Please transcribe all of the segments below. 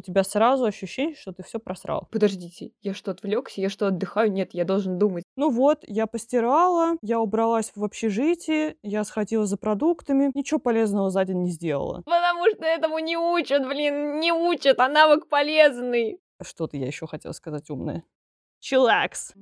у тебя сразу ощущение, что ты все просрал. Подождите, я что, отвлекся? Я что, отдыхаю? Нет, я должен думать. Ну вот, я постирала, я убралась в общежитии, я сходила за продуктами, ничего полезного за день не сделала. Потому что этому не учат, блин, не учат, а навык полезный. Что-то я еще хотела сказать умное. Чилакс.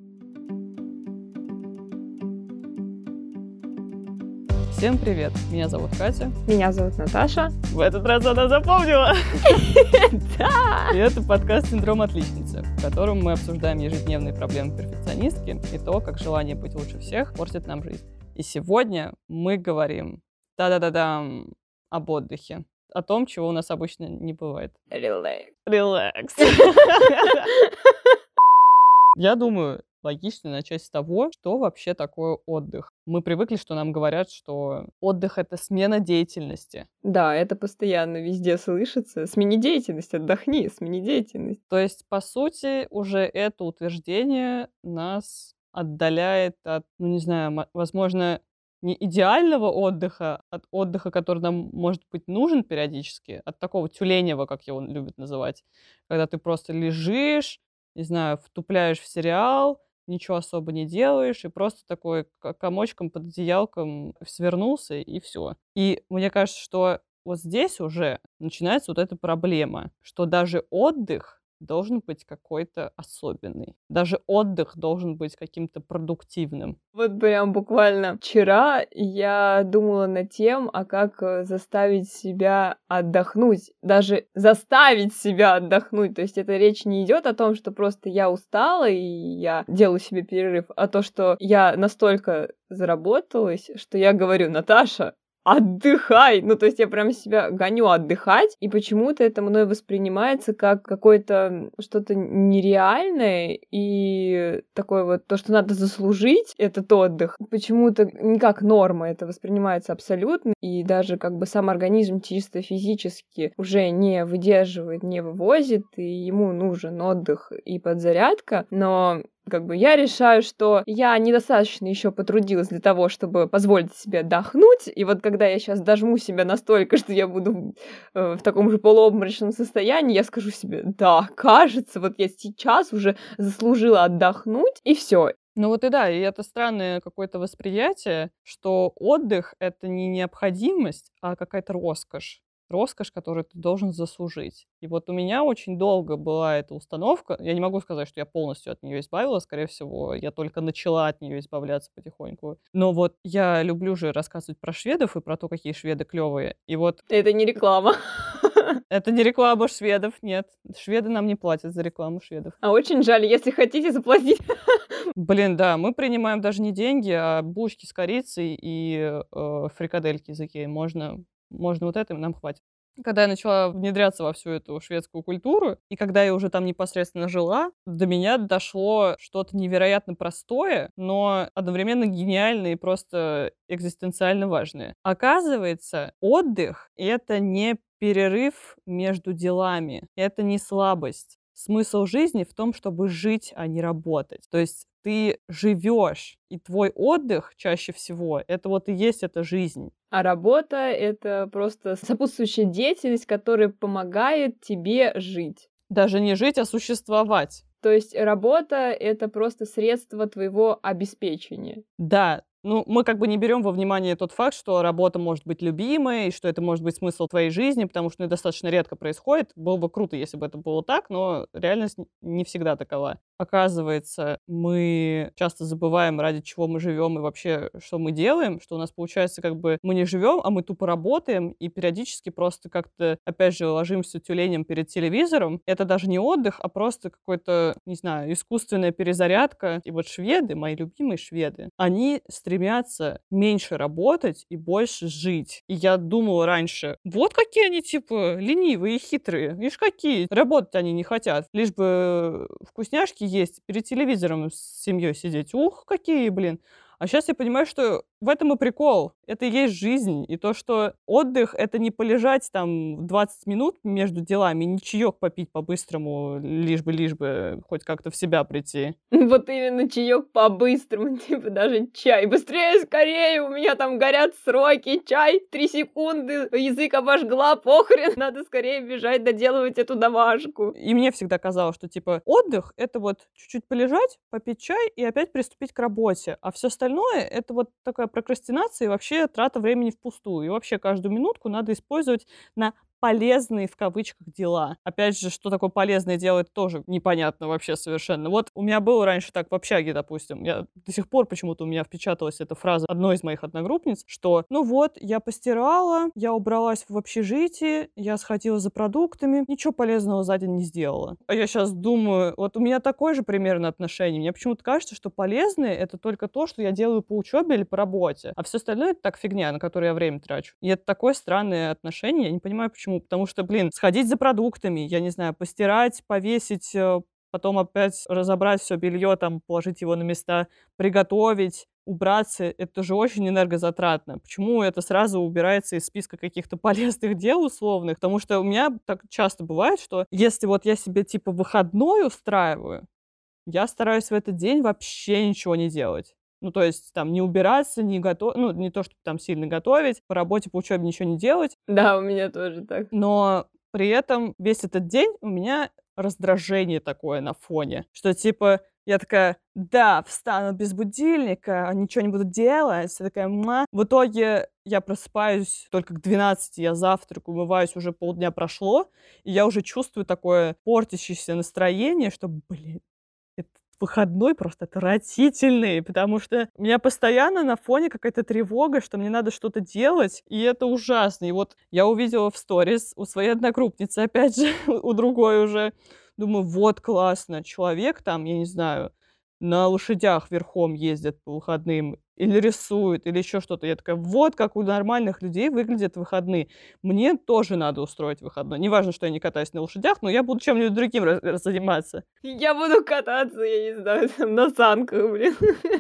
Всем привет! Меня зовут Катя. Меня зовут Наташа. В этот раз она запомнила! Да! И это подкаст «Синдром отличницы», в котором мы обсуждаем ежедневные проблемы перфекционистки и то, как желание быть лучше всех портит нам жизнь. И сегодня мы говорим да-да-да-да об отдыхе, о том, чего у нас обычно не бывает. Релакс. Релакс. Я думаю, логично начать с того, что вообще такое отдых. Мы привыкли, что нам говорят, что отдых — это смена деятельности. Да, это постоянно везде слышится. Смени деятельность, отдохни, смени деятельность. То есть, по сути, уже это утверждение нас отдаляет от, ну не знаю, мо- возможно, не идеального отдыха, от отдыха, который нам, может быть, нужен периодически, от такого тюленева, как его любят называть, когда ты просто лежишь, не знаю, втупляешь в сериал, ничего особо не делаешь, и просто такой комочком под одеялком свернулся, и все. И мне кажется, что вот здесь уже начинается вот эта проблема, что даже отдых должен быть какой-то особенный. Даже отдых должен быть каким-то продуктивным. Вот прям буквально вчера я думала над тем, а как э, заставить себя отдохнуть. Даже заставить себя отдохнуть. То есть это речь не идет о том, что просто я устала и я делаю себе перерыв, а то, что я настолько заработалась, что я говорю, Наташа, отдыхай. Ну, то есть я прям себя гоню отдыхать, и почему-то это мной воспринимается как какое-то что-то нереальное и такое вот то, что надо заслужить этот отдых. Почему-то не как норма это воспринимается абсолютно, и даже как бы сам организм чисто физически уже не выдерживает, не вывозит, и ему нужен отдых и подзарядка, но как бы я решаю, что я недостаточно еще потрудилась для того, чтобы позволить себе отдохнуть. И вот когда я сейчас дожму себя настолько, что я буду э, в таком же полуобморочном состоянии, я скажу себе, да, кажется, вот я сейчас уже заслужила отдохнуть, и все. Ну вот и да, и это странное какое-то восприятие, что отдых — это не необходимость, а какая-то роскошь. Роскошь, которую ты должен заслужить. И вот у меня очень долго была эта установка. Я не могу сказать, что я полностью от нее избавилась. Скорее всего, я только начала от нее избавляться потихоньку. Но вот я люблю же рассказывать про шведов и про то, какие шведы клевые. И вот Это не реклама. это не реклама шведов, нет. Шведы нам не платят за рекламу шведов. А очень жаль, если хотите заплатить. Блин, да, мы принимаем даже не деньги, а булочки с корицей и э, фрикадельки из Икеи. Можно, можно вот это, нам хватит. Когда я начала внедряться во всю эту шведскую культуру, и когда я уже там непосредственно жила, до меня дошло что-то невероятно простое, но одновременно гениальное и просто экзистенциально важное. Оказывается, отдых — это не перерыв между делами, это не слабость. Смысл жизни в том, чтобы жить, а не работать. То есть ты живешь, и твой отдых чаще всего это вот и есть эта жизнь. А работа — это просто сопутствующая деятельность, которая помогает тебе жить. Даже не жить, а существовать. То есть работа — это просто средство твоего обеспечения. Да, ну, мы как бы не берем во внимание тот факт, что работа может быть любимой, и что это может быть смысл твоей жизни, потому что это достаточно редко происходит. Было бы круто, если бы это было так, но реальность не всегда такова. Оказывается, мы часто забываем, ради чего мы живем и вообще, что мы делаем, что у нас получается как бы мы не живем, а мы тупо работаем и периодически просто как-то, опять же, ложимся тюленем перед телевизором. Это даже не отдых, а просто какой-то, не знаю, искусственная перезарядка. И вот шведы, мои любимые шведы, они стремятся меньше работать и больше жить. И я думала раньше, вот какие они, типа, ленивые и хитрые. Видишь, какие. Работать они не хотят. Лишь бы вкусняшки есть, перед телевизором с семьей сидеть. Ух, какие, блин. А сейчас я понимаю, что в этом и прикол. Это и есть жизнь. И то, что отдых — это не полежать там 20 минут между делами, не чаек попить по-быстрому, лишь бы, лишь бы хоть как-то в себя прийти. Вот именно чаек по-быстрому, типа даже чай. Быстрее, скорее, у меня там горят сроки, чай, три секунды, язык обожгла, похрен, надо скорее бежать доделывать эту домашку. И мне всегда казалось, что типа отдых — это вот чуть-чуть полежать, попить чай и опять приступить к работе. А все остальное — это вот такая прокрастинация и вообще трата времени впустую. И вообще каждую минутку надо использовать на полезные в кавычках дела. Опять же, что такое полезное делать, тоже непонятно вообще совершенно. Вот у меня было раньше так в общаге, допустим, я до сих пор почему-то у меня впечаталась эта фраза одной из моих одногруппниц, что ну вот, я постирала, я убралась в общежитии, я сходила за продуктами, ничего полезного за день не сделала. А я сейчас думаю, вот у меня такое же примерно отношение. Мне почему-то кажется, что полезное это только то, что я делаю по учебе или по работе, а все остальное это так фигня, на которую я время трачу. И это такое странное отношение, я не понимаю, почему Почему? Потому что, блин, сходить за продуктами, я не знаю, постирать, повесить, э, потом опять разобрать все белье, там, положить его на места, приготовить, убраться, это же очень энергозатратно. Почему это сразу убирается из списка каких-то полезных дел условных? Потому что у меня так часто бывает, что если вот я себе типа выходной устраиваю, я стараюсь в этот день вообще ничего не делать. Ну, то есть там не убираться, не готовить, ну, не то, чтобы там сильно готовить, по работе, по учебе ничего не делать. Да, у меня тоже так. Но при этом весь этот день у меня раздражение такое на фоне, что типа я такая, да, встану без будильника, ничего не буду делать. Я такая, ма. В итоге я просыпаюсь только к 12, я завтракаю, умываюсь, уже полдня прошло, и я уже чувствую такое портящееся настроение, что, блин, выходной просто отвратительный, потому что у меня постоянно на фоне какая-то тревога, что мне надо что-то делать, и это ужасно. И вот я увидела в сторис у своей одногруппницы, опять же, у другой уже, думаю, вот классно, человек там, я не знаю, на лошадях верхом ездят по выходным, или рисуют, или еще что-то. Я такая, вот как у нормальных людей выглядят выходные. Мне тоже надо устроить выходной. Неважно, что я не катаюсь на лошадях, но я буду чем-нибудь другим заниматься. Я буду кататься, я не знаю, там, на санках, блин.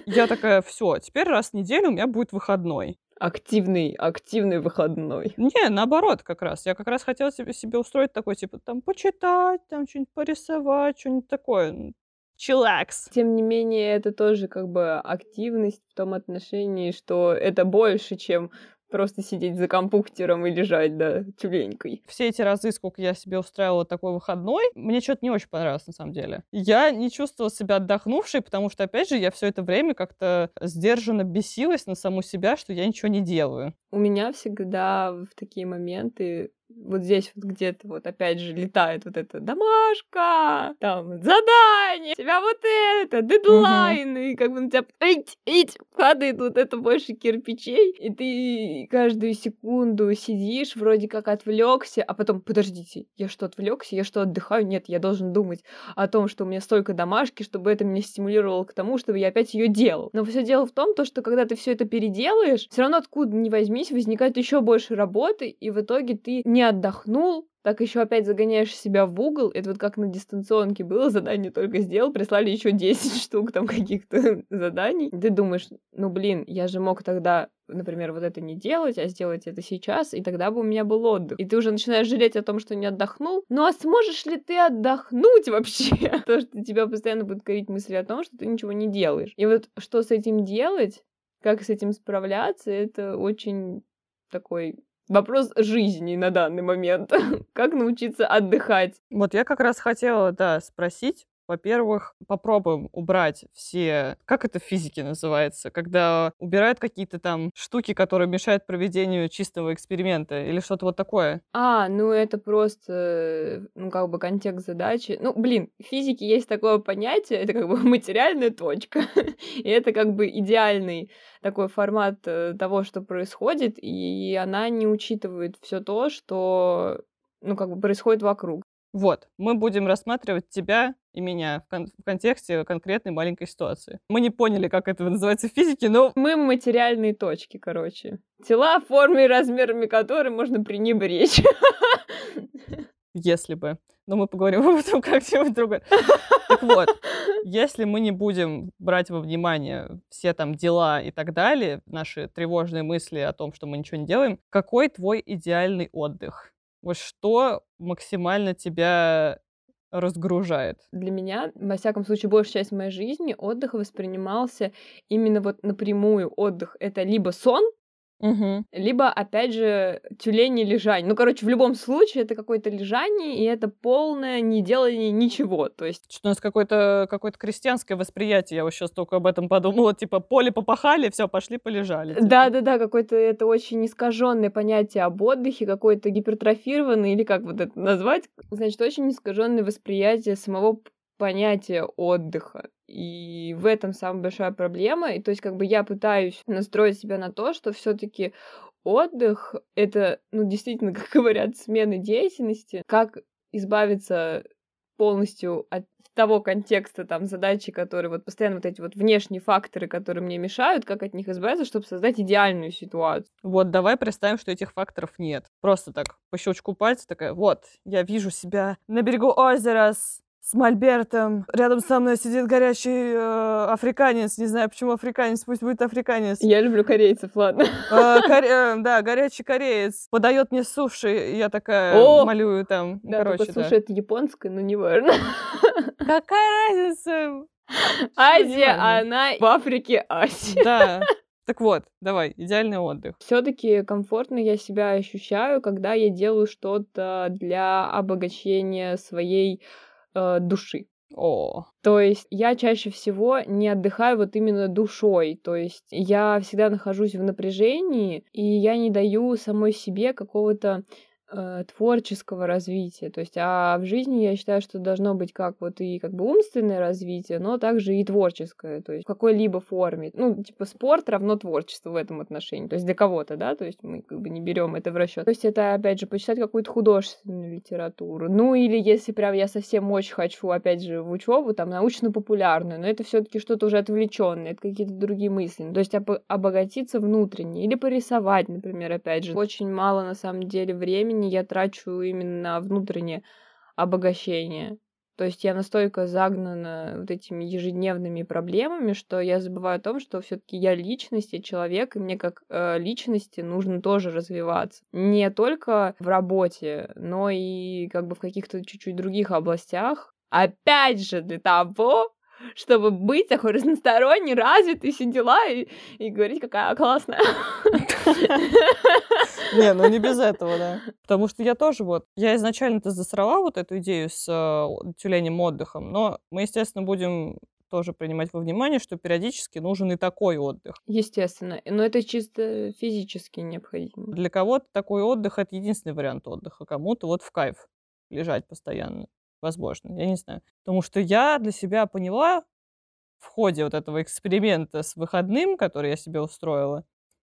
Я такая, все, теперь раз в неделю у меня будет выходной. Активный, активный выходной. Не, наоборот, как раз. Я как раз хотела себе, себе устроить такой, типа, там, почитать, там, что-нибудь порисовать, что-нибудь такое чилакс. Тем не менее, это тоже как бы активность в том отношении, что это больше, чем просто сидеть за компьютером и лежать, да, тюленькой. Все эти разы, сколько я себе устраивала такой выходной, мне что-то не очень понравилось, на самом деле. Я не чувствовала себя отдохнувшей, потому что, опять же, я все это время как-то сдержанно бесилась на саму себя, что я ничего не делаю. У меня всегда в такие моменты вот здесь вот где-то вот опять же летает вот эта домашка, там задание, у тебя вот это, дедлайн, угу. и как бы на тебя ить, ить, падает вот это больше кирпичей, и ты каждую секунду сидишь, вроде как отвлекся, а потом, подождите, я что, отвлекся, я что, отдыхаю? Нет, я должен думать о том, что у меня столько домашки, чтобы это меня стимулировало к тому, чтобы я опять ее делал. Но все дело в том, то, что когда ты все это переделаешь, все равно откуда ни возьмись, возникает еще больше работы, и в итоге ты не отдохнул, так еще опять загоняешь себя в угол. Это вот как на дистанционке было, задание только сделал, прислали еще 10 штук там каких-то заданий. Ты думаешь, ну блин, я же мог тогда, например, вот это не делать, а сделать это сейчас, и тогда бы у меня был отдых. И ты уже начинаешь жалеть о том, что не отдохнул. Ну а сможешь ли ты отдохнуть вообще? То, что тебя постоянно будет корить мысли о том, что ты ничего не делаешь. И вот что с этим делать, как с этим справляться, это очень такой вопрос жизни на данный момент. как научиться отдыхать? Вот я как раз хотела, да, спросить, во-первых, попробуем убрать все... Как это в физике называется? Когда убирают какие-то там штуки, которые мешают проведению чистого эксперимента или что-то вот такое? А, ну это просто, ну как бы контекст задачи. Ну, блин, в физике есть такое понятие, это как бы материальная точка. и это как бы идеальный такой формат э, того, что происходит, и она не учитывает все то, что ну, как бы происходит вокруг. Вот, мы будем рассматривать тебя и меня в, кон- в контексте конкретной маленькой ситуации. Мы не поняли, как это называется в физике, но... Мы материальные точки, короче. Тела, формы и размерами которых можно пренебречь. если бы. Но мы поговорим об этом как-нибудь другое. Так вот, если мы не будем брать во внимание все там дела и так далее, наши тревожные мысли о том, что мы ничего не делаем, какой твой идеальный отдых? Вот что максимально тебя разгружает? Для меня, во всяком случае, большая часть моей жизни отдых воспринимался именно вот напрямую. Отдых — это либо сон, Мгм. либо, опять же, тюлень и лежань. Ну, короче, в любом случае это какое-то лежание, и это полное неделание ничего. То есть Что у нас какое-то какое крестьянское восприятие, я вот сейчас только об этом подумала, типа поле попахали, все, пошли полежали. типа. Да-да-да, какое-то это очень искаженное понятие об отдыхе, какое-то гипертрофированное, или как вот это назвать, значит, очень искаженное восприятие самого п- понятия отдыха. И в этом самая большая проблема. И то есть как бы я пытаюсь настроить себя на то, что все таки отдых — это, ну, действительно, как говорят, смена деятельности, как избавиться полностью от того контекста, там, задачи, которые вот постоянно вот эти вот внешние факторы, которые мне мешают, как от них избавиться, чтобы создать идеальную ситуацию. Вот, давай представим, что этих факторов нет. Просто так, по щелчку пальца такая, вот, я вижу себя на берегу озера с, с мольбертом, рядом со мной сидит горячий э, африканец, не знаю, почему африканец, пусть будет африканец. Я люблю корейцев, ладно. Э, коре- э, да, горячий кореец подает мне суши, я такая О! малюю там, Да, короче, только да. слушай, это японское, но не важно. Какая разница? Азия, она в Африке Азия. Да. Так вот, давай, идеальный отдых. Все-таки комфортно я себя ощущаю, когда я делаю что-то для обогащения своей э, души. О, То есть я чаще всего не отдыхаю вот именно душой. То есть я всегда нахожусь в напряжении, и я не даю самой себе какого-то э, творческого развития. То есть, а в жизни я считаю, что должно быть как вот и как бы умственное развитие, но также и творческое, то есть в какой-либо форме. Ну, типа спорт равно творчество в этом отношении. То есть для кого-то, да, то есть мы как бы не берем это в расчет. То есть это, опять же, почитать какую-то художественную литературу. Ну, или если прям я совсем очень хочу, опять же, в учебу, там, научно-популярную, но это все-таки что-то уже отвлеченное, это какие-то другие мысли. То есть обо- обогатиться внутренне. Или порисовать, например, опять же. Очень мало, на самом деле, времени я трачу именно на внутреннее обогащение. То есть я настолько загнана вот этими ежедневными проблемами, что я забываю о том, что все-таки я личность, я человек, и мне как э, личности нужно тоже развиваться. Не только в работе, но и как бы в каких-то чуть-чуть других областях. Опять же, для того, чтобы быть такой разносторонний, развитый, все дела, и, и говорить, какая классная. Не, ну не без этого, да. Потому что я тоже вот, я изначально-то засрала вот эту идею с э, тюленем отдыхом, но мы, естественно, будем тоже принимать во внимание, что периодически нужен и такой отдых. Естественно. Но это чисто физически необходимо. Для кого-то такой отдых — это единственный вариант отдыха, кому-то вот в кайф лежать постоянно. Возможно, я не знаю. Потому что я для себя поняла в ходе вот этого эксперимента с выходным, который я себе устроила,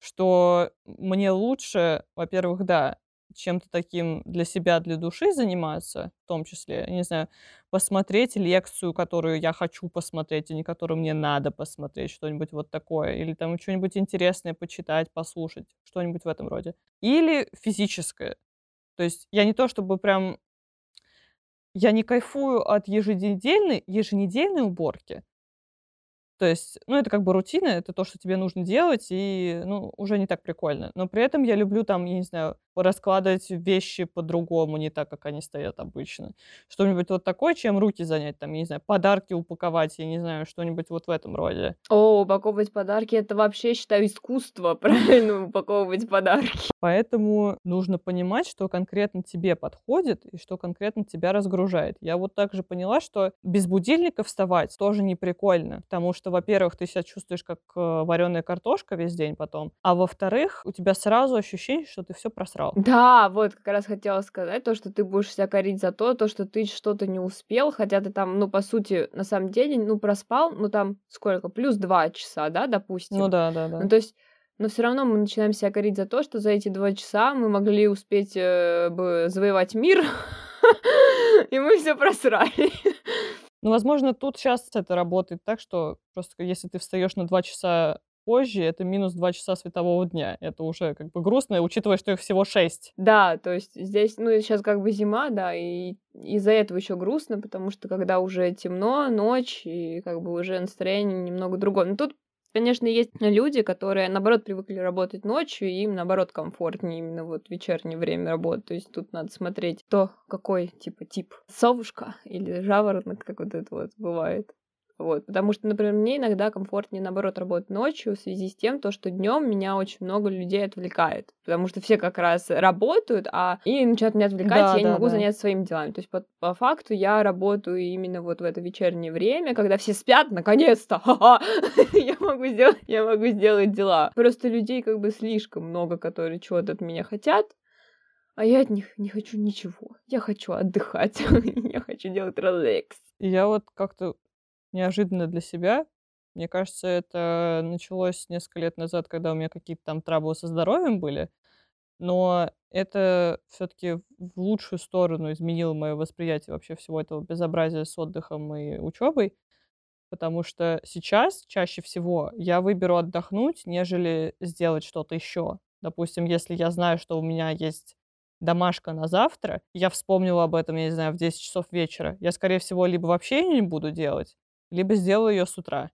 что мне лучше, во-первых, да, чем-то таким для себя, для души заниматься, в том числе, я не знаю, посмотреть лекцию, которую я хочу посмотреть, а не которую мне надо посмотреть, что-нибудь вот такое, или там что-нибудь интересное почитать, послушать, что-нибудь в этом роде. Или физическое. То есть я не то чтобы прям... Я не кайфую от еженедельной, еженедельной уборки, то есть, ну, это как бы рутина, это то, что тебе нужно делать, и, ну, уже не так прикольно. Но при этом я люблю там, я не знаю, раскладывать вещи по-другому, не так, как они стоят обычно. Что-нибудь вот такое, чем руки занять, там, я не знаю, подарки упаковать, я не знаю, что-нибудь вот в этом роде. О, упаковывать подарки это вообще, считаю, искусство, правильно упаковывать подарки. Поэтому нужно понимать, что конкретно тебе подходит и что конкретно тебя разгружает. Я вот также поняла, что без будильника вставать тоже не прикольно, потому что, во-первых, ты себя чувствуешь как вареная картошка весь день потом, а во-вторых, у тебя сразу ощущение, что ты все просрал. Да, вот как раз хотела сказать то, что ты будешь себя корить за то, то, что ты что-то не успел, хотя ты там, ну, по сути, на самом деле, ну, проспал, ну, там, сколько, плюс два часа, да, допустим. Ну да, да, да. Ну, то есть, но все равно мы начинаем себя корить за то, что за эти два часа мы могли успеть э, бы завоевать мир, и мы все просрали. Ну, возможно, тут сейчас это работает так, что просто если ты встаешь на два часа позже, это минус 2 часа светового дня. Это уже как бы грустно, учитывая, что их всего 6. Да, то есть здесь, ну, сейчас как бы зима, да, и из-за этого еще грустно, потому что когда уже темно, ночь, и как бы уже настроение немного другое. Но тут Конечно, есть люди, которые, наоборот, привыкли работать ночью, и им, наоборот, комфортнее именно вот вечернее время работы. То есть тут надо смотреть, то какой, типа, тип совушка или жаворонок, как вот это вот бывает. Вот, потому что, например, мне иногда комфортнее, наоборот, работать ночью в связи с тем, то, что днем меня очень много людей отвлекает. Потому что все как раз работают, а и начинают меня отвлекать, да, и я да, не могу да. заняться своими делами. То есть, по, по факту, я работаю именно вот в это вечернее время, когда все спят, наконец-то, я могу сделать, я могу сделать дела. Просто людей как бы слишком много, которые чего-то от меня хотят, а я от них не хочу ничего. Я хочу отдыхать. я хочу делать релакс. Я вот как-то неожиданно для себя. Мне кажется, это началось несколько лет назад, когда у меня какие-то там траблы со здоровьем были. Но это все-таки в лучшую сторону изменило мое восприятие вообще всего этого безобразия с отдыхом и учебой. Потому что сейчас чаще всего я выберу отдохнуть, нежели сделать что-то еще. Допустим, если я знаю, что у меня есть домашка на завтра, я вспомнила об этом, я не знаю, в 10 часов вечера, я, скорее всего, либо вообще не буду делать, либо сделаю ее с утра.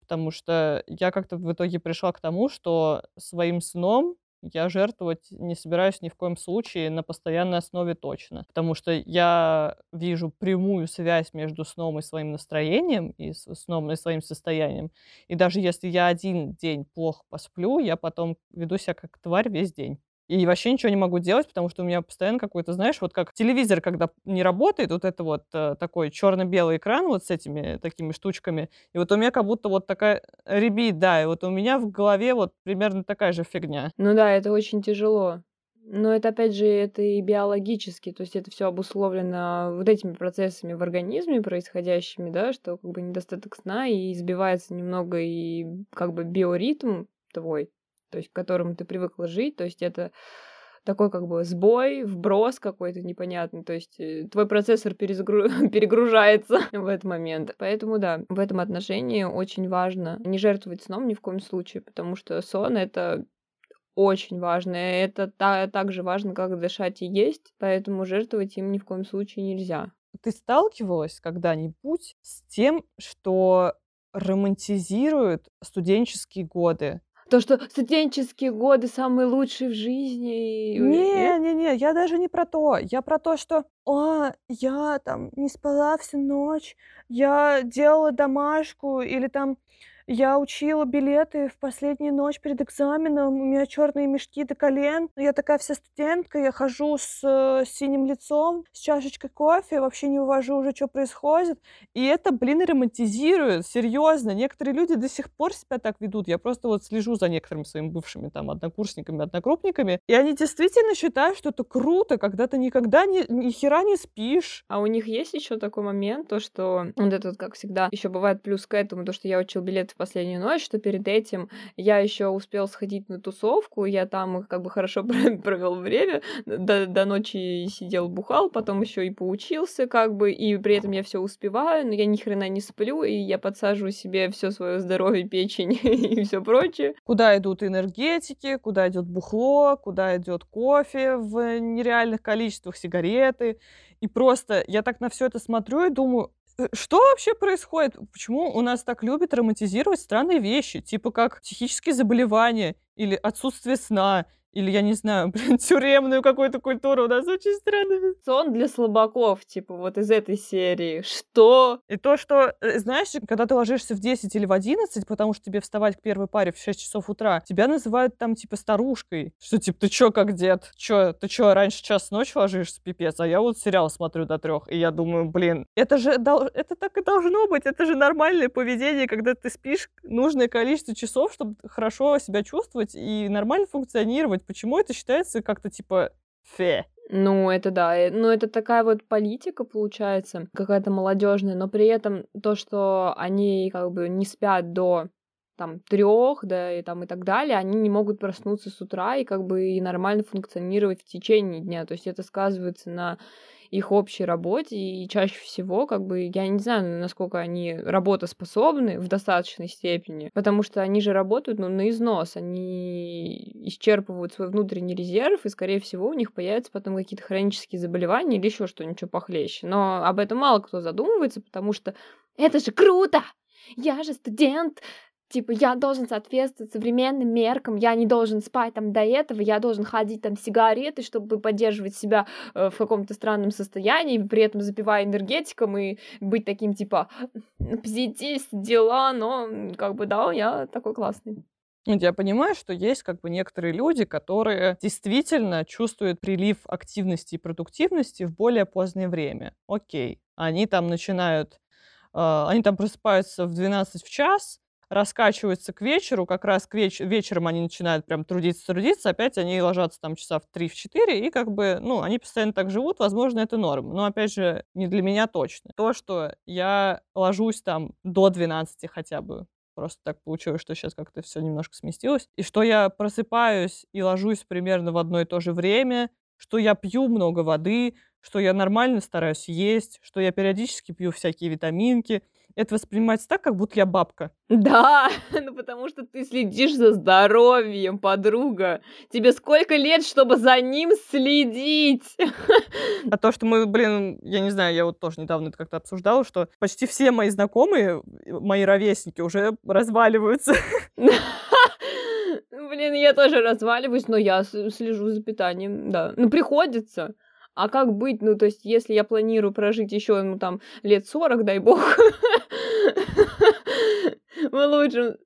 Потому что я как-то в итоге пришла к тому, что своим сном я жертвовать не собираюсь ни в коем случае на постоянной основе точно. Потому что я вижу прямую связь между сном и своим настроением, и сном и своим состоянием. И даже если я один день плохо посплю, я потом веду себя как тварь весь день и вообще ничего не могу делать, потому что у меня постоянно какой-то, знаешь, вот как телевизор, когда не работает, вот это вот э, такой черно-белый экран вот с этими такими штучками, и вот у меня как будто вот такая ребит, да, и вот у меня в голове вот примерно такая же фигня. Ну да, это очень тяжело. Но это, опять же, это и биологически, то есть это все обусловлено вот этими процессами в организме происходящими, да, что как бы недостаток сна и избивается немного и как бы биоритм твой, то есть к которому ты привыкла жить, то есть это такой как бы сбой, вброс какой-то непонятный, то есть э, твой процессор перезагру... перегружается в этот момент. Поэтому да, в этом отношении очень важно не жертвовать сном ни в коем случае, потому что сон — это очень важно. Это та, так же важно, как дышать и есть, поэтому жертвовать им ни в коем случае нельзя. Ты сталкивалась когда-нибудь с тем, что романтизируют студенческие годы? То, что студенческие годы самые лучшие в жизни. Не-не-не, я даже не про то. Я про то, что «А, я там не спала всю ночь, я делала домашку» или там я учила билеты в последнюю ночь перед экзаменом, у меня черные мешки до колен. Я такая вся студентка, я хожу с э, синим лицом, с чашечкой кофе, вообще не увожу уже, что происходит. И это, блин, романтизирует, серьезно. Некоторые люди до сих пор себя так ведут. Я просто вот слежу за некоторыми своими бывшими там однокурсниками, однокрупниками, и они действительно считают, что это круто, когда ты никогда ни, ни хера не спишь. А у них есть еще такой момент, то, что вот этот, как всегда, еще бывает плюс к этому, то, что я учил билеты последнюю ночь, что перед этим я еще успел сходить на тусовку, я там как бы хорошо провел время, до, до ночи сидел, бухал, потом еще и поучился, как бы, и при этом я все успеваю, но я ни хрена не сплю, и я подсаживаю себе все свое здоровье, печень и все прочее. Куда идут энергетики, куда идет бухло, куда идет кофе в нереальных количествах, сигареты. И просто я так на все это смотрю и думаю, что вообще происходит? Почему у нас так любят романтизировать странные вещи, типа как психические заболевания или отсутствие сна, или, я не знаю, блин, тюремную какую-то культуру. У нас очень странно. Сон для слабаков, типа, вот из этой серии. Что? И то, что, э, знаешь, когда ты ложишься в 10 или в 11, потому что тебе вставать к первой паре в 6 часов утра, тебя называют там, типа, старушкой. Что, типа, ты чё, как дед? Чё, ты чё, раньше час ночи ложишься, пипец? А я вот сериал смотрю до трех, и я думаю, блин, это же, это так и должно быть. Это же нормальное поведение, когда ты спишь нужное количество часов, чтобы хорошо себя чувствовать и нормально функционировать думать, почему это считается как-то типа фе. Ну, это да. Э, ну, это такая вот политика, получается, какая-то молодежная, но при этом то, что они как бы не спят до там трех, да, и там и так далее, они не могут проснуться с утра и как бы и нормально функционировать в течение дня. То есть это сказывается на их общей работе, и чаще всего, как бы, я не знаю, насколько они работоспособны в достаточной степени, потому что они же работают, ну, на износ, они исчерпывают свой внутренний резерв, и, скорее всего, у них появятся потом какие-то хронические заболевания или еще что-нибудь похлеще. Но об этом мало кто задумывается, потому что это же круто! Я же студент, типа, я должен соответствовать современным меркам, я не должен спать там до этого, я должен ходить там сигареты, чтобы поддерживать себя э, в каком-то странном состоянии, при этом запивая энергетиком и быть таким, типа, позитив, дела, но, как бы, да, я такой классный. Я понимаю, что есть как бы некоторые люди, которые действительно чувствуют прилив активности и продуктивности в более позднее время. Окей, они там начинают, э, они там просыпаются в 12 в час, раскачиваются к вечеру, как раз к веч- вечером они начинают прям трудиться, трудиться, опять они ложатся там часа в 3-4, и как бы, ну, они постоянно так живут, возможно, это норм. Но, опять же, не для меня точно. То, что я ложусь там до 12 хотя бы, просто так получилось, что сейчас как-то все немножко сместилось, и что я просыпаюсь и ложусь примерно в одно и то же время, что я пью много воды, что я нормально стараюсь есть, что я периодически пью всякие витаминки, это воспринимается так, как будто я бабка. Да, ну потому что ты следишь за здоровьем, подруга. Тебе сколько лет, чтобы за ним следить? А то, что мы, блин, я не знаю, я вот тоже недавно это как-то обсуждала, что почти все мои знакомые, мои ровесники уже разваливаются. Блин, я тоже разваливаюсь, но я слежу за питанием, да. Ну, приходится. А как быть? Ну, то есть, если я планирую прожить еще, ну, там, лет 40, дай бог, в лучшем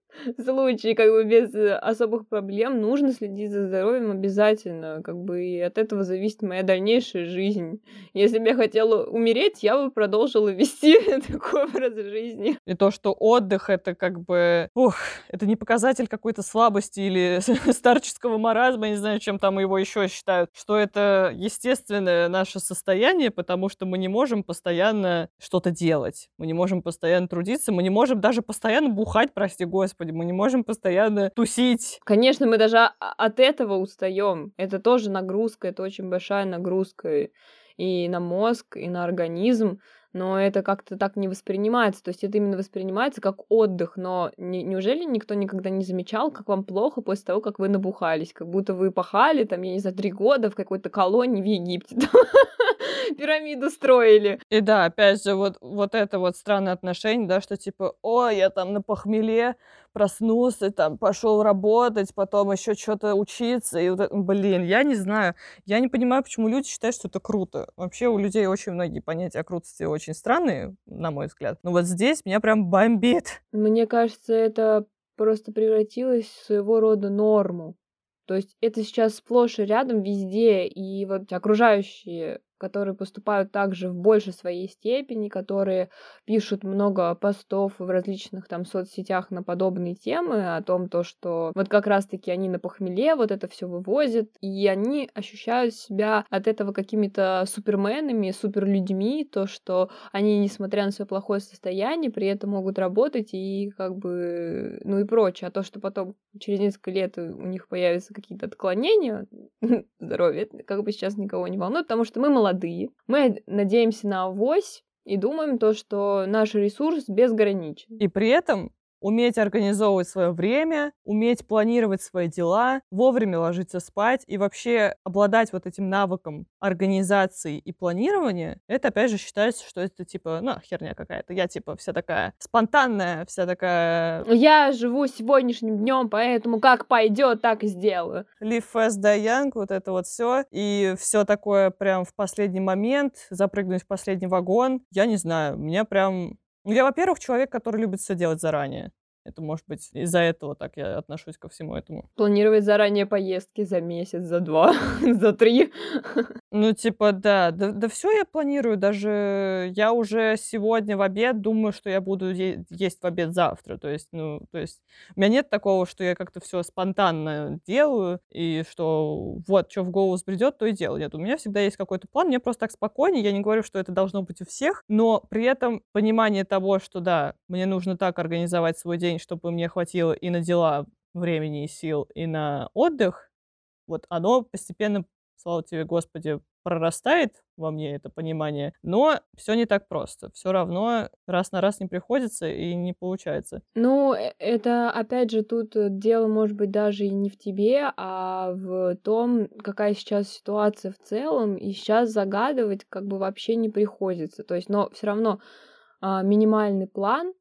случае, как бы без э, особых проблем, нужно следить за здоровьем обязательно, как бы и от этого зависит моя дальнейшая жизнь. Если бы я хотела умереть, я бы продолжила вести такой образ жизни. И то, что отдых это как бы, ух, это не показатель какой-то слабости или старческого маразма, не знаю, чем там его еще считают, что это естественное наше состояние, потому что мы не можем постоянно что-то делать, мы не можем постоянно трудиться, мы не можем даже постоянно бухать, прости господи, мы не можем постоянно тусить. Конечно, мы даже от этого устаем. Это тоже нагрузка, это очень большая нагрузка и на мозг, и на организм но это как-то так не воспринимается. То есть это именно воспринимается как отдых. Но не, неужели никто никогда не замечал, как вам плохо после того, как вы набухались? Как будто вы пахали, там, я не знаю, три года в какой-то колонии в Египте. пирамиду строили. И да, опять же, вот, вот это вот странное отношение, да, что типа, о, я там на похмеле проснулся, там, пошел работать, потом еще что-то учиться, и вот это, блин, я не знаю, я не понимаю, почему люди считают, что это круто. Вообще у людей очень многие понятия о крутости очень странные, на мой взгляд. Но вот здесь меня прям бомбит. Мне кажется, это просто превратилось в своего рода норму. То есть это сейчас сплошь и рядом везде, и вот окружающие которые поступают также в большей своей степени, которые пишут много постов в различных там соцсетях на подобные темы, о том, то, что вот как раз-таки они на похмеле вот это все вывозят, и они ощущают себя от этого какими-то суперменами, суперлюдьми, то, что они, несмотря на свое плохое состояние, при этом могут работать и как бы, ну и прочее. А то, что потом через несколько лет у них появятся какие-то отклонения здоровья, как бы сейчас никого не волнует, потому что мы молодые, молодые, мы надеемся на авось и думаем то, что наш ресурс безграничен. И при этом уметь организовывать свое время, уметь планировать свои дела, вовремя ложиться спать и вообще обладать вот этим навыком организации и планирования, это опять же считается, что это типа, ну, херня какая-то. Я типа вся такая спонтанная, вся такая... Я живу сегодняшним днем, поэтому как пойдет, так и сделаю. Live fast, die young, вот это вот все. И все такое прям в последний момент, запрыгнуть в последний вагон. Я не знаю, меня прям ну, я, во-первых, человек, который любит все делать заранее. Это, может быть, из-за этого так я отношусь ко всему этому. Планировать заранее поездки за месяц, за два, за три. Ну, типа, да. Да, да все я планирую. Даже я уже сегодня в обед думаю, что я буду е- есть в обед завтра. То есть, ну, то есть у меня нет такого, что я как-то все спонтанно делаю, и что вот, что в голову сбредет, то и делаю. Нет, у меня всегда есть какой-то план, мне просто так спокойнее. Я не говорю, что это должно быть у всех, но при этом понимание того, что да, мне нужно так организовать свой день, день, чтобы мне хватило и на дела времени и сил, и на отдых, вот оно постепенно слава тебе, Господи, прорастает во мне это понимание, но все не так просто. Все равно раз на раз не приходится и не получается. Ну, э, это, опять же, тут э, дело может быть даже и не в тебе, а в том, какая сейчас ситуация в целом, и сейчас загадывать как бы вообще не приходится. То есть, но все равно а, минимальный план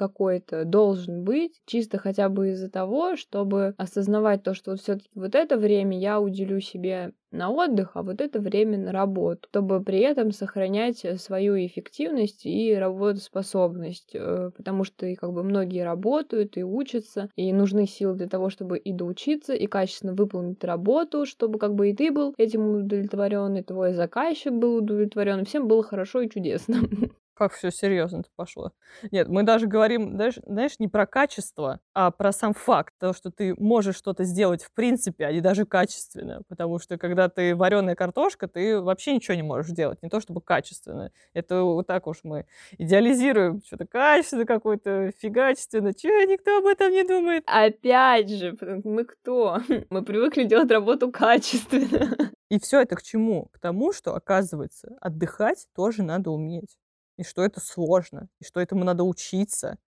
какой-то должен быть, чисто хотя бы из-за того, чтобы осознавать то, что вот все-таки вот это время я уделю себе на отдых, а вот это время на работу, чтобы при этом сохранять свою эффективность и работоспособность, э, потому что и как бы многие работают и учатся, и нужны силы для того, чтобы и доучиться, и качественно выполнить работу, чтобы как бы и ты был этим удовлетворен, и твой заказчик был удовлетворен, и всем было хорошо и чудесно. как все серьезно-то пошло. Нет, мы даже говорим, знаешь, знаешь, не про качество, а про сам факт, того, что ты можешь что-то сделать в принципе, а не даже качественно. Потому что когда ты вареная картошка, ты вообще ничего не можешь делать, не то чтобы качественно. Это вот так уж мы идеализируем что-то качественно какое-то, фигачественно. Че, никто об этом не думает. Опять же, мы кто? Мы привыкли делать работу качественно. И все это к чему? К тому, что, оказывается, отдыхать тоже надо уметь и что это сложно, и что этому надо учиться,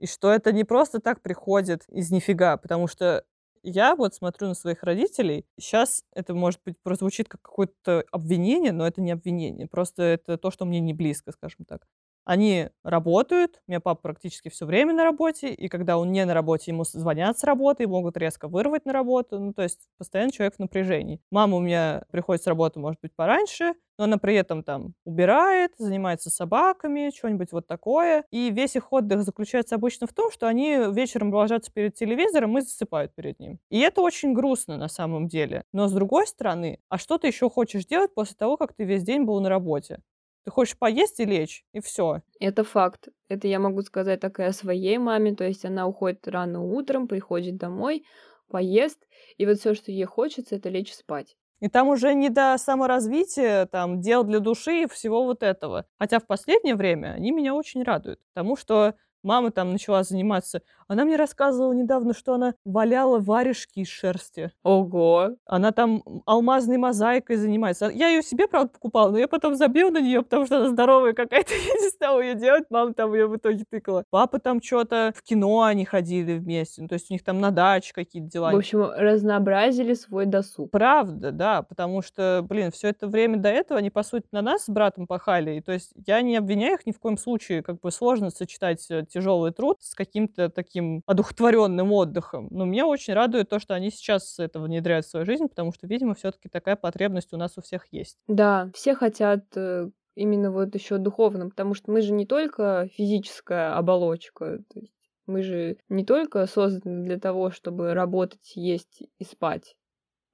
и что это не просто так приходит из нифига, потому что я вот смотрю на своих родителей, сейчас это, может быть, прозвучит как какое-то обвинение, но это не обвинение, просто это то, что мне не близко, скажем так. Они работают, у меня папа практически все время на работе, и когда он не на работе, ему звонят с работы и могут резко вырвать на работу, ну, то есть постоянно человек в напряжении. Мама у меня приходит с работы, может быть, пораньше, но она при этом там убирает, занимается собаками, что-нибудь вот такое. И весь их отдых заключается обычно в том, что они вечером ложатся перед телевизором и засыпают перед ним. И это очень грустно на самом деле. Но с другой стороны, а что ты еще хочешь делать после того, как ты весь день был на работе? Ты хочешь поесть и лечь, и все. Это факт. Это я могу сказать так и о своей маме. То есть она уходит рано утром, приходит домой, поест, и вот все, что ей хочется, это лечь спать. И там уже не до саморазвития, там, дел для души и всего вот этого. Хотя в последнее время они меня очень радуют, потому что мама там начала заниматься она мне рассказывала недавно, что она валяла варежки из шерсти. Ого! Она там алмазной мозаикой занимается. Я ее себе, правда, покупала, но я потом забил на нее, потому что она здоровая какая-то. Я не стала ее делать, мама там ее в итоге тыкала. Папа там что-то в кино они ходили вместе. Ну, то есть у них там на даче какие-то дела. В общем, разнообразили свой досуг. Правда, да, потому что, блин, все это время до этого они, по сути, на нас с братом пахали. И то есть я не обвиняю их ни в коем случае. Как бы сложно сочетать э, тяжелый труд с каким-то таким таким одухотворенным отдыхом. Но меня очень радует то, что они сейчас это внедряют в свою жизнь, потому что, видимо, все-таки такая потребность у нас у всех есть. Да, все хотят э, именно вот еще духовно, потому что мы же не только физическая оболочка, то есть мы же не только созданы для того, чтобы работать, есть и спать,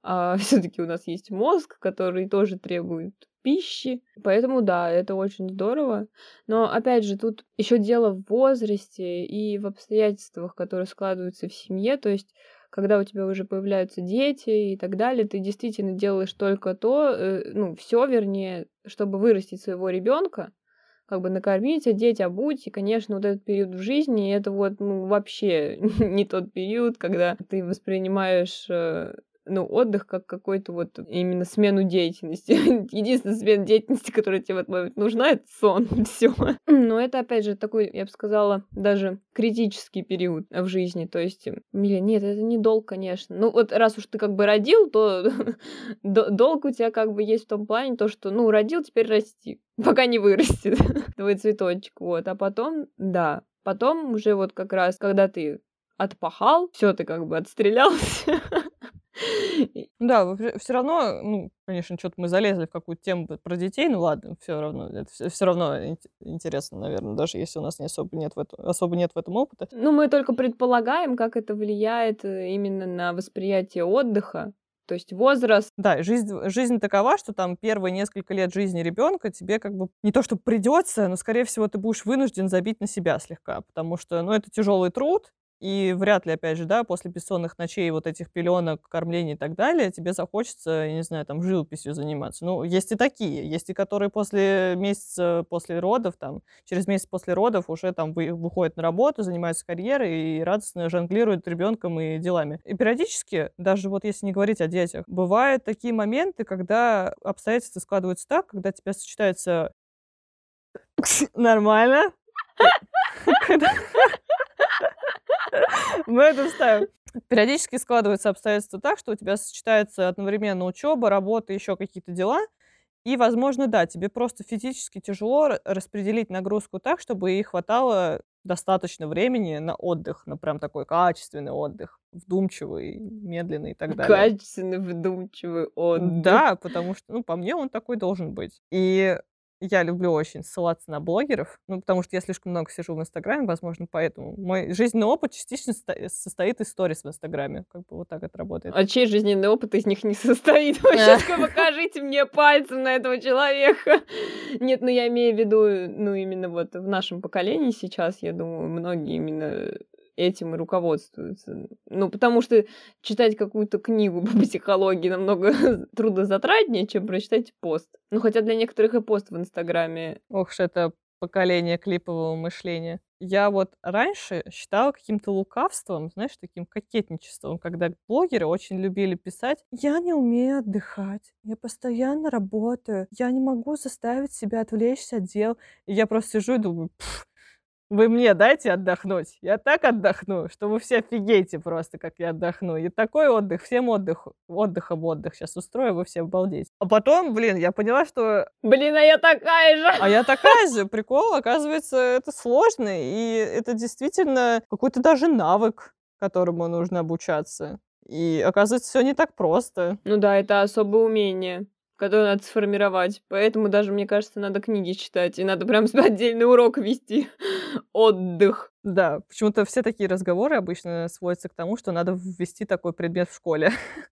а все-таки у нас есть мозг, который тоже требует пищи. Поэтому да, это очень здорово. Но опять же, тут еще дело в возрасте и в обстоятельствах, которые складываются в семье. То есть когда у тебя уже появляются дети и так далее, ты действительно делаешь только то, э, ну, все, вернее, чтобы вырастить своего ребенка, как бы накормить, одеть, обуть. И, конечно, вот этот период в жизни, это вот, ну, вообще не тот период, когда ты воспринимаешь э, ну, отдых как какой-то вот именно смену деятельности. Единственная смена деятельности, которая тебе в этот момент нужна, это сон. Все. Но это, опять же, такой, я бы сказала, даже критический период в жизни. То есть, Миля, нет, это не долг, конечно. Ну, вот раз уж ты как бы родил, то долг у тебя как бы есть в том плане, то, что, ну, родил, теперь расти. Пока не вырастет твой цветочек. Вот. А потом, да, потом уже вот как раз, когда ты отпахал, все ты как бы отстрелялся, Да, все равно, ну, конечно, что-то мы залезли в какую-то тему про детей, ну ладно, все равно, это все равно интересно, наверное, даже если у нас не особо нет в этом, особо нет в этом опыта. Ну, мы только предполагаем, как это влияет э, именно на восприятие отдыха, то есть возраст. Да, жизнь, жизнь такова, что там первые несколько лет жизни ребенка тебе как бы не то, что придется, но, скорее всего, ты будешь вынужден забить на себя слегка, потому что, ну, это тяжелый труд, И вряд ли, опять же, да, после бессонных ночей, вот этих пеленок, кормлений и так далее, тебе захочется, я не знаю, там, живописью заниматься. Ну, есть и такие. Есть и которые после месяца, после родов, там, через месяц после родов уже там вы, выходят на работу, занимаются карьерой и радостно жонглируют ребенком и делами. И периодически, даже вот если не говорить о детях, бывают такие моменты, когда обстоятельства складываются так, когда тебя сочетается нормально, Мы это вставим. Периодически складываются обстоятельства так, что у тебя сочетается одновременно учеба, работа, еще какие-то дела. И, возможно, да, тебе просто физически тяжело распределить нагрузку так, чтобы ей хватало достаточно времени на отдых, на прям такой качественный отдых, вдумчивый, медленный и так далее. Качественный, вдумчивый отдых. Да, потому что, ну, по мне, он такой должен быть. И я люблю очень ссылаться на блогеров, ну, потому что я слишком много сижу в Инстаграме, возможно, поэтому. Мой жизненный опыт частично состоит из сторис в Инстаграме. Как бы вот так это работает. А чей жизненный опыт из них не состоит? Вообще, покажите мне пальцем на этого человека. Нет, ну я имею в виду, ну, именно вот в нашем поколении сейчас, я думаю, многие именно этим и руководствуются. Ну, потому что читать какую-то книгу по психологии намного трудозатратнее, чем прочитать пост. Ну, хотя для некоторых и пост в Инстаграме. Ох уж это поколение клипового мышления. Я вот раньше считала каким-то лукавством, знаешь, таким кокетничеством, когда блогеры очень любили писать «Я не умею отдыхать, я постоянно работаю, я не могу заставить себя отвлечься от дел». И я просто сижу и думаю, вы мне дайте отдохнуть. Я так отдохну, что вы все офигеете просто, как я отдохну. И такой отдых, всем отдых, отдыхом отдых сейчас устрою, вы все обалдеть. А потом, блин, я поняла, что... Блин, а я такая же! А я такая же. Прикол, оказывается, это сложно, и это действительно какой-то даже навык, которому нужно обучаться. И оказывается, все не так просто. Ну да, это особое умение которую надо сформировать. Поэтому даже, мне кажется, надо книги читать, и надо прям отдельный урок вести. Отдых. Да, почему-то все такие разговоры обычно сводятся к тому, что надо ввести такой предмет в школе.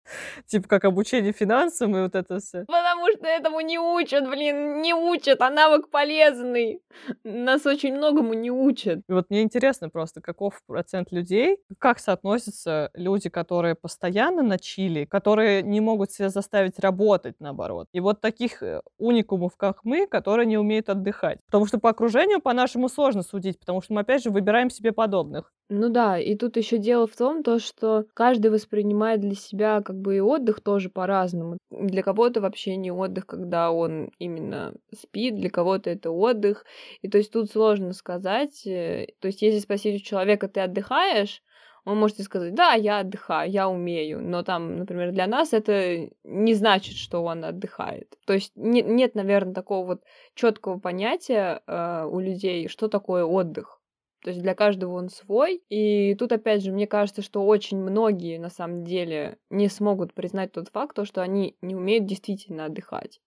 Типа как обучение финансам и вот это все. Потому что этому не учат, блин, не учат, а навык полезный. Нас очень многому не учат. И вот мне интересно просто, каков процент людей, как соотносятся люди, которые постоянно на чили, которые не могут себя заставить работать, наоборот. И вот таких э, уникумов, как мы, которые не умеют отдыхать. Потому что по окружению по-нашему сложно судить, потому что мы, опять же, выбираем выбираем себе подобных. Ну да, и тут еще дело в том, то, что каждый воспринимает для себя как бы и отдых тоже по-разному. Для кого-то вообще не отдых, когда он именно спит, для кого-то это отдых. И то есть тут сложно сказать. Э, то есть если спросить у человека, ты отдыхаешь, он может сказать, да, я отдыхаю, я умею, но там, например, для нас это не значит, что он отдыхает. То есть не, нет, наверное, такого вот четкого понятия э, у людей, что такое отдых. То есть для каждого он свой. И тут, опять же, мне кажется, что очень многие на самом деле не смогут признать тот факт, то, что они не умеют действительно отдыхать.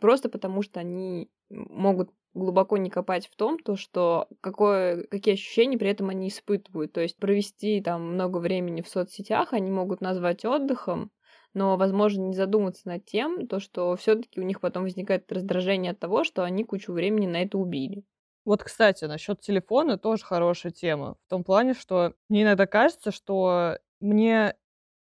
Просто потому что они могут глубоко не копать в том, то, что какое, какие ощущения при этом они испытывают. То есть провести там много времени в соцсетях они могут назвать отдыхом, но, возможно, не задуматься над тем, то, что все-таки у них потом возникает раздражение от того, что они кучу времени на это убили. Вот, кстати, насчет телефона тоже хорошая тема. В том плане, что мне иногда кажется, что мне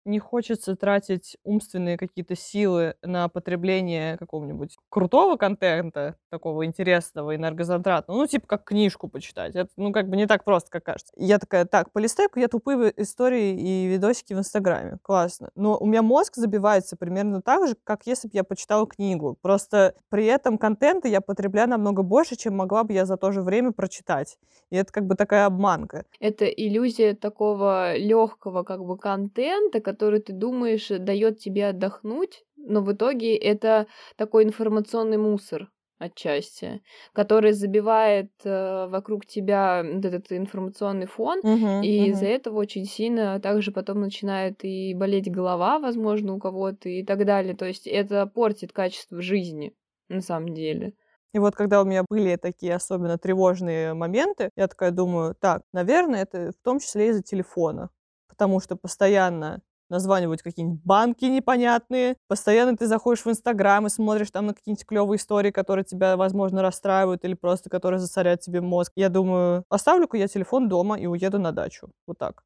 не хочется тратить умственные какие-то силы на потребление какого-нибудь крутого контента, такого интересного, энергозатратного, ну, типа как книжку почитать. Это, ну, как бы не так просто, как кажется. Я такая, так, полистай я тупые истории и видосики в Инстаграме. Классно. Но у меня мозг забивается примерно так же, как если бы я почитала книгу. Просто при этом контента я потребляю намного больше, чем могла бы я за то же время прочитать. И это как бы такая обманка. Это иллюзия такого легкого как бы контента, который ты думаешь дает тебе отдохнуть, но в итоге это такой информационный мусор отчасти, который забивает э, вокруг тебя вот этот информационный фон, uh-huh, и uh-huh. из-за этого очень сильно также потом начинает и болеть голова, возможно, у кого-то и так далее. То есть это портит качество жизни на самом деле. И вот когда у меня были такие особенно тревожные моменты, я такая думаю, так, наверное, это в том числе из-за телефона, потому что постоянно названивают какие-нибудь банки непонятные. Постоянно ты заходишь в Инстаграм и смотришь там на какие-нибудь клевые истории, которые тебя, возможно, расстраивают или просто которые засоряют тебе мозг. Я думаю, оставлю-ка я телефон дома и уеду на дачу. Вот так.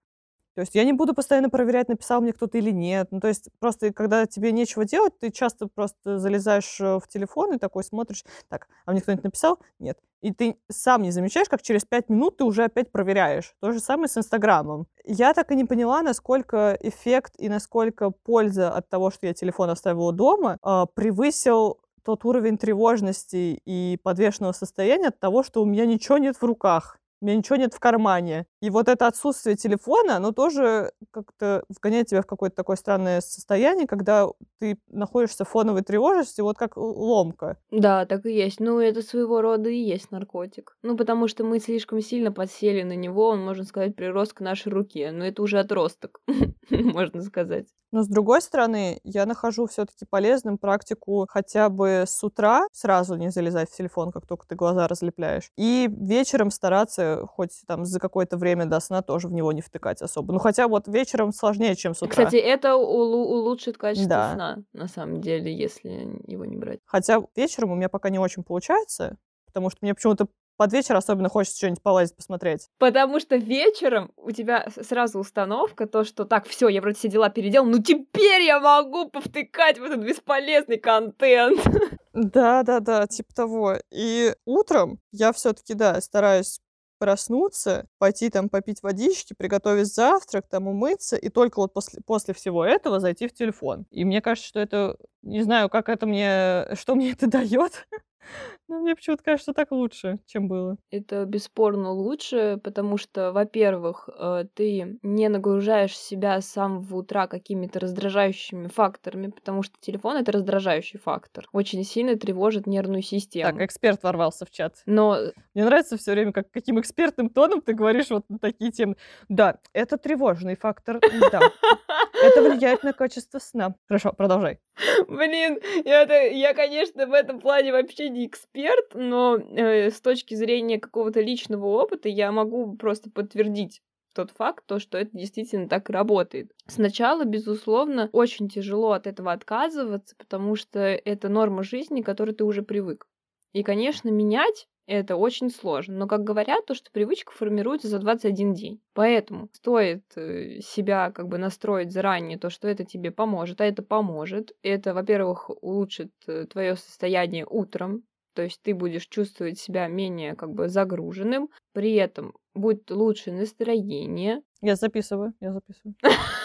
То есть я не буду постоянно проверять, написал мне кто-то или нет. Ну, то есть просто когда тебе нечего делать, ты часто просто залезаешь э, в телефон и такой смотришь, так, а мне кто-нибудь написал? Нет. И ты сам не замечаешь, как через пять минут ты уже опять проверяешь. То же самое с Инстаграмом. Я так и не поняла, насколько эффект и насколько польза от того, что я телефон оставила дома, э, превысил тот уровень тревожности и подвешенного состояния от того, что у меня ничего нет в руках у меня ничего нет в кармане. И вот это отсутствие телефона, оно тоже как-то вгоняет тебя в какое-то такое странное состояние, когда ты находишься в фоновой тревожности, вот как ломка. Да, так и есть. Ну, это своего рода и есть наркотик. Ну, потому что мы слишком сильно подсели на него, он, можно сказать, прирос к нашей руке. Но это уже отросток, можно сказать. Но с другой стороны, я нахожу все-таки полезным практику хотя бы с утра сразу не залезать в телефон, как только ты глаза разлепляешь. И вечером стараться хоть там за какое-то время до сна тоже в него не втыкать особо. Ну хотя вот вечером сложнее, чем с утра. Кстати, это улучшит качество да. сна, на самом деле, если его не брать. Хотя вечером у меня пока не очень получается, потому что мне почему-то под вечер особенно хочется что-нибудь полазить, посмотреть. Потому что вечером у тебя сразу установка, то, что так, все, я вроде все дела переделал, ну теперь я могу повтыкать в этот бесполезный контент. Да, да, да, типа того. И утром я все-таки, да, стараюсь проснуться, пойти там попить водички, приготовить завтрак, там умыться, и только вот после, после всего этого зайти в телефон. И мне кажется, что это, не знаю, как это мне, что мне это дает, ну, мне почему-то кажется, так лучше, чем было. Это бесспорно лучше, потому что, во-первых, э, ты не нагружаешь себя с самого утра какими-то раздражающими факторами, потому что телефон — это раздражающий фактор. Очень сильно тревожит нервную систему. Так, эксперт ворвался в чат. Но... Мне нравится все время, как каким экспертным тоном ты говоришь вот на такие темы. Да, это тревожный фактор, да. Это влияет на качество сна. Хорошо, продолжай. Блин, я, я, конечно, в этом плане вообще не эксперт, но э, с точки зрения какого-то личного опыта я могу просто подтвердить тот факт, то, что это действительно так работает. Сначала, безусловно, очень тяжело от этого отказываться, потому что это норма жизни, к которой ты уже привык. И, конечно, менять это очень сложно. Но, как говорят, то, что привычка формируется за 21 день. Поэтому стоит э, себя как бы настроить заранее, то, что это тебе поможет. А это поможет. Это, во-первых, улучшит э, твое состояние утром. То есть ты будешь чувствовать себя менее как бы загруженным. При этом будет лучше настроение. Я записываю, я записываю.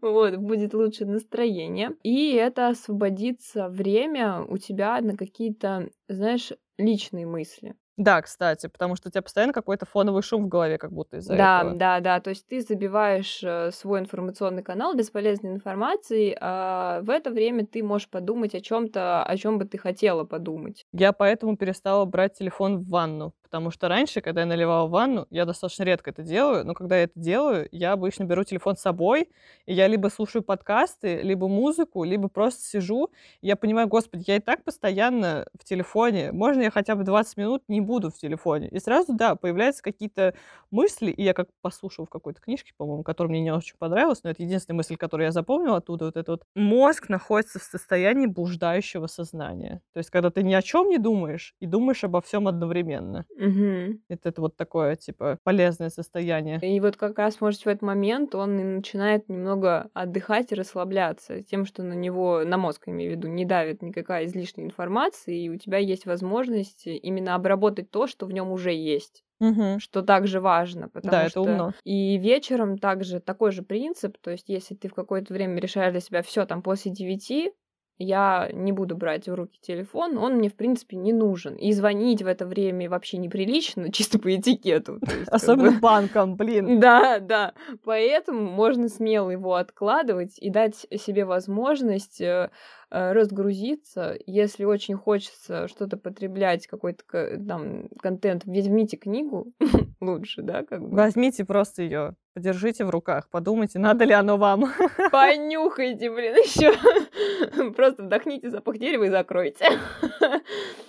вот, будет лучше настроение. И это освободится время у тебя на какие-то, знаешь, личные мысли. Да, кстати, потому что у тебя постоянно какой-то фоновый шум в голове, как будто из-за да, этого. Да, да, то есть ты забиваешь э, свой информационный канал бесполезной информацией, а в это время ты можешь подумать о чем-то, о чем бы ты хотела подумать. Я поэтому перестала брать телефон в ванну, Потому что раньше, когда я наливала ванну, я достаточно редко это делаю, но когда я это делаю, я обычно беру телефон с собой, и я либо слушаю подкасты, либо музыку, либо просто сижу, и я понимаю, господи, я и так постоянно в телефоне, можно я хотя бы 20 минут не буду в телефоне? И сразу, да, появляются какие-то мысли, и я как послушала в какой-то книжке, по-моему, которая мне не очень понравилась, но это единственная мысль, которую я запомнила оттуда, вот это вот. Мозг находится в состоянии блуждающего сознания. То есть, когда ты ни о чем не думаешь и думаешь обо всем одновременно. Угу. Это, это вот такое, типа, полезное состояние. И вот как раз, может, в этот момент он и начинает немного отдыхать и расслабляться тем, что на него, на мозг, имею в виду, не давит никакая излишняя информация, и у тебя есть возможность именно обработать то, что в нем уже есть. Угу. Что также важно, потому да, что это умно. и вечером также такой же принцип, то есть если ты в какое-то время решаешь для себя все там после девяти, я не буду брать в руки телефон, он мне, в принципе, не нужен. И звонить в это время вообще неприлично, чисто по этикету. Есть, Особенно бы... банком, блин. Да, да. Поэтому можно смело его откладывать и дать себе возможность э, э, разгрузиться, если очень хочется что-то потреблять, какой-то там контент, возьмите книгу лучше, да, как бы. Возьмите просто ее Подержите в руках, подумайте, надо ли оно вам. Понюхайте, блин, еще. Просто вдохните запах дерева и закройте.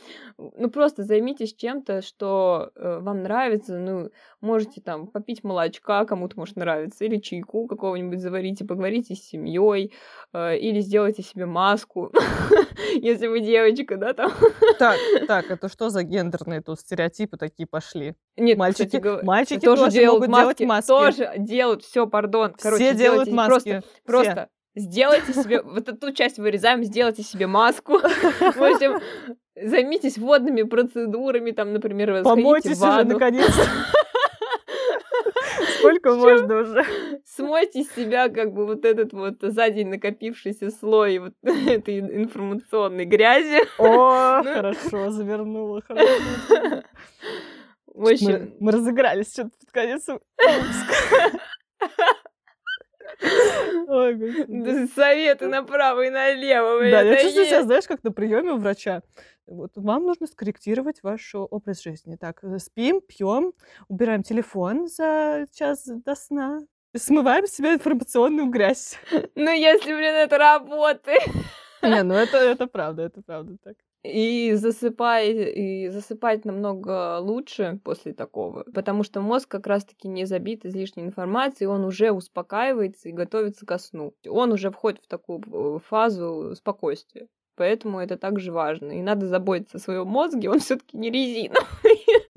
Ну, просто займитесь чем-то, что э, вам нравится. Ну, можете там попить молочка, кому-то может нравиться, или чайку какого-нибудь заварите, поговорите с семьей, э, или сделайте себе маску, если вы девочка, да, там. Так, так, это что за гендерные тут стереотипы такие пошли? Нет, Мальчики, кстати, мальчики тоже тоже делают могут делать маски, маски. тоже делают, все, пардон. Короче, Все делают маски. Просто, просто сделайте себе, вот эту часть вырезаем, сделайте себе маску. В общем, займитесь водными процедурами, там, например, Помойтесь в уже ванну. наконец-то. Сколько можно уже? смойте с себя как бы вот этот вот за день накопившийся слой вот этой информационной грязи. О, Ну. хорошо, завернула, хорошо. В общем, Мы, мы разыгрались что-то под конец выпуска. Ой, советы направо и налево. Да, я чувствую себя, знаешь, как на приеме у врача. Вот, вам нужно скорректировать ваш э, образ жизни. Так, э, спим, пьем, убираем телефон за час до сна, смываем с себя информационную грязь. Ну, если, блин, это работает. Не, ну это, это правда, это правда так. И засыпай, и засыпать намного лучше после такого, потому что мозг как раз-таки не забит излишней информацией, он уже успокаивается и готовится ко сну. Он уже входит в такую э, фазу спокойствия. Поэтому это также важно. И надо заботиться о своем мозге, он все-таки не резина.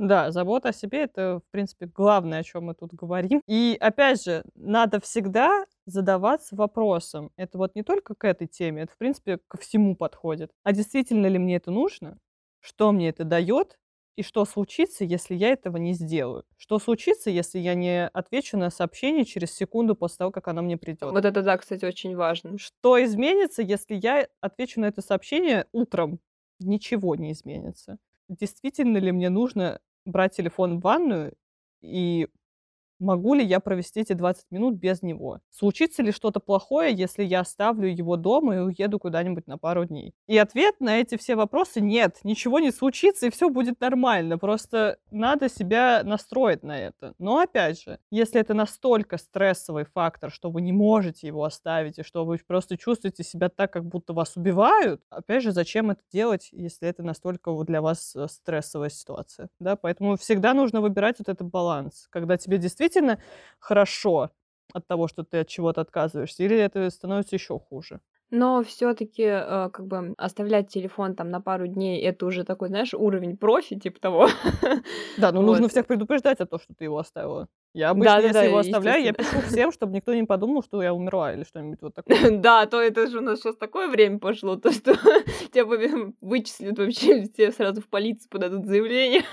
Да, забота о себе это, в принципе, главное, о чем мы тут говорим. И опять же, надо всегда задаваться вопросом. Это вот не только к этой теме, это, в принципе, ко всему подходит. А действительно ли мне это нужно? Что мне это дает? И что случится, если я этого не сделаю? Что случится, если я не отвечу на сообщение через секунду после того, как оно мне придет? Вот это, да, кстати, очень важно. Что изменится, если я отвечу на это сообщение утром? Ничего не изменится. Действительно ли мне нужно брать телефон в ванную и могу ли я провести эти 20 минут без него? Случится ли что-то плохое, если я оставлю его дома и уеду куда-нибудь на пару дней? И ответ на эти все вопросы нет, ничего не случится, и все будет нормально. Просто надо себя настроить на это. Но опять же, если это настолько стрессовый фактор, что вы не можете его оставить, и что вы просто чувствуете себя так, как будто вас убивают, опять же, зачем это делать, если это настолько для вас э, стрессовая ситуация? Да, поэтому всегда нужно выбирать вот этот баланс, когда тебе действительно хорошо от того, что ты от чего-то отказываешься, или это становится еще хуже. Но все-таки, как бы, оставлять телефон там на пару дней, это уже такой, знаешь, уровень профи, типа того. Да, нужно Вот. всех предупреждать о том, что ты его оставила. Я обычно, Да-да-да, если его оставляю, я пишу всем, чтобы никто не подумал, что я умерла или что-нибудь вот такое. Да, то это же у нас сейчас такое время пошло, то что тебя вы- вычислят вообще, тебе сразу в полицию подадут заявление.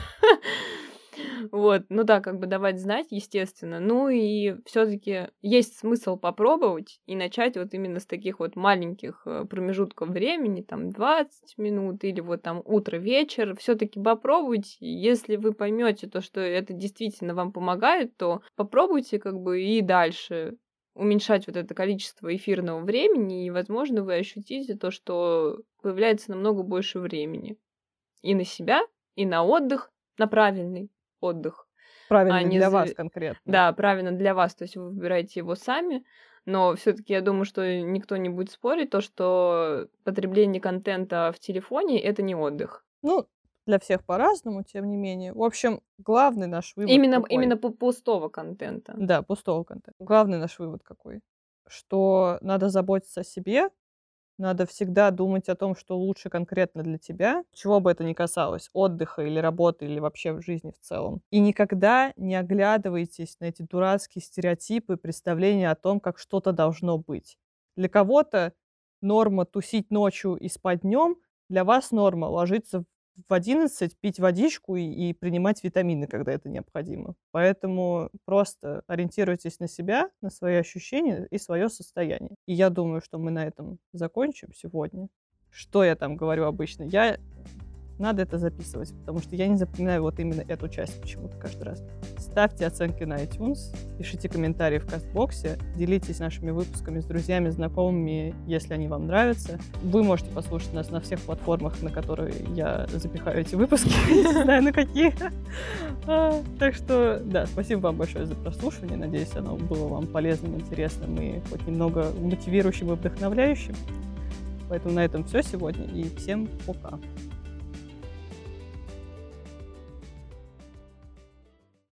Вот, ну да, как бы давать знать, естественно. Ну и все-таки есть смысл попробовать и начать вот именно с таких вот маленьких э, промежутков времени, там 20 минут или вот там утро-вечер. Все-таки попробуйте. Если вы поймете то, что это действительно вам помогает, то попробуйте как бы и дальше уменьшать вот это количество эфирного времени, и, возможно, вы ощутите то, что появляется намного больше времени. И на себя, и на отдых, на правильный отдых. Правильно А, не для за- вас конкретно. Да, правильно для вас, то есть вы выбираете его сами, но все-таки я думаю, что никто не будет спорить, то, что потребление контента в телефоне это не отдых. Ну, для всех по-разному, тем не менее. В общем, главный наш вывод именно, какой? именно пу- пустого контента. Да, пустого контента. Главный наш вывод какой? Что надо заботиться о себе, надо всегда думать о том, что лучше конкретно для тебя, чего бы это ни касалось, отдыха или работы, или вообще в жизни в целом. И никогда не оглядывайтесь на эти дурацкие стереотипы, представления о том, как что-то должно быть. Для кого-то норма тусить ночью и спать днем, для вас норма ложиться в 11, пить водичку и, и принимать витамины, когда это необходимо. Поэтому просто ориентируйтесь на себя, на свои ощущения и свое состояние. И я думаю, что мы на этом закончим сегодня. Что я там говорю обычно? Я надо это записывать, потому что я не запоминаю вот именно эту часть почему-то каждый раз. Ставьте оценки на iTunes, пишите комментарии в кастбоксе, делитесь нашими выпусками с друзьями, знакомыми, если они вам нравятся. Вы можете послушать нас на всех платформах, на которые я запихаю эти выпуски, не знаю на какие. А, Так что, да, спасибо вам большое за прослушивание. Надеюсь, оно было вам полезным, интересным и хоть немного мотивирующим и вдохновляющим. Поэтому на этом все сегодня и всем пока.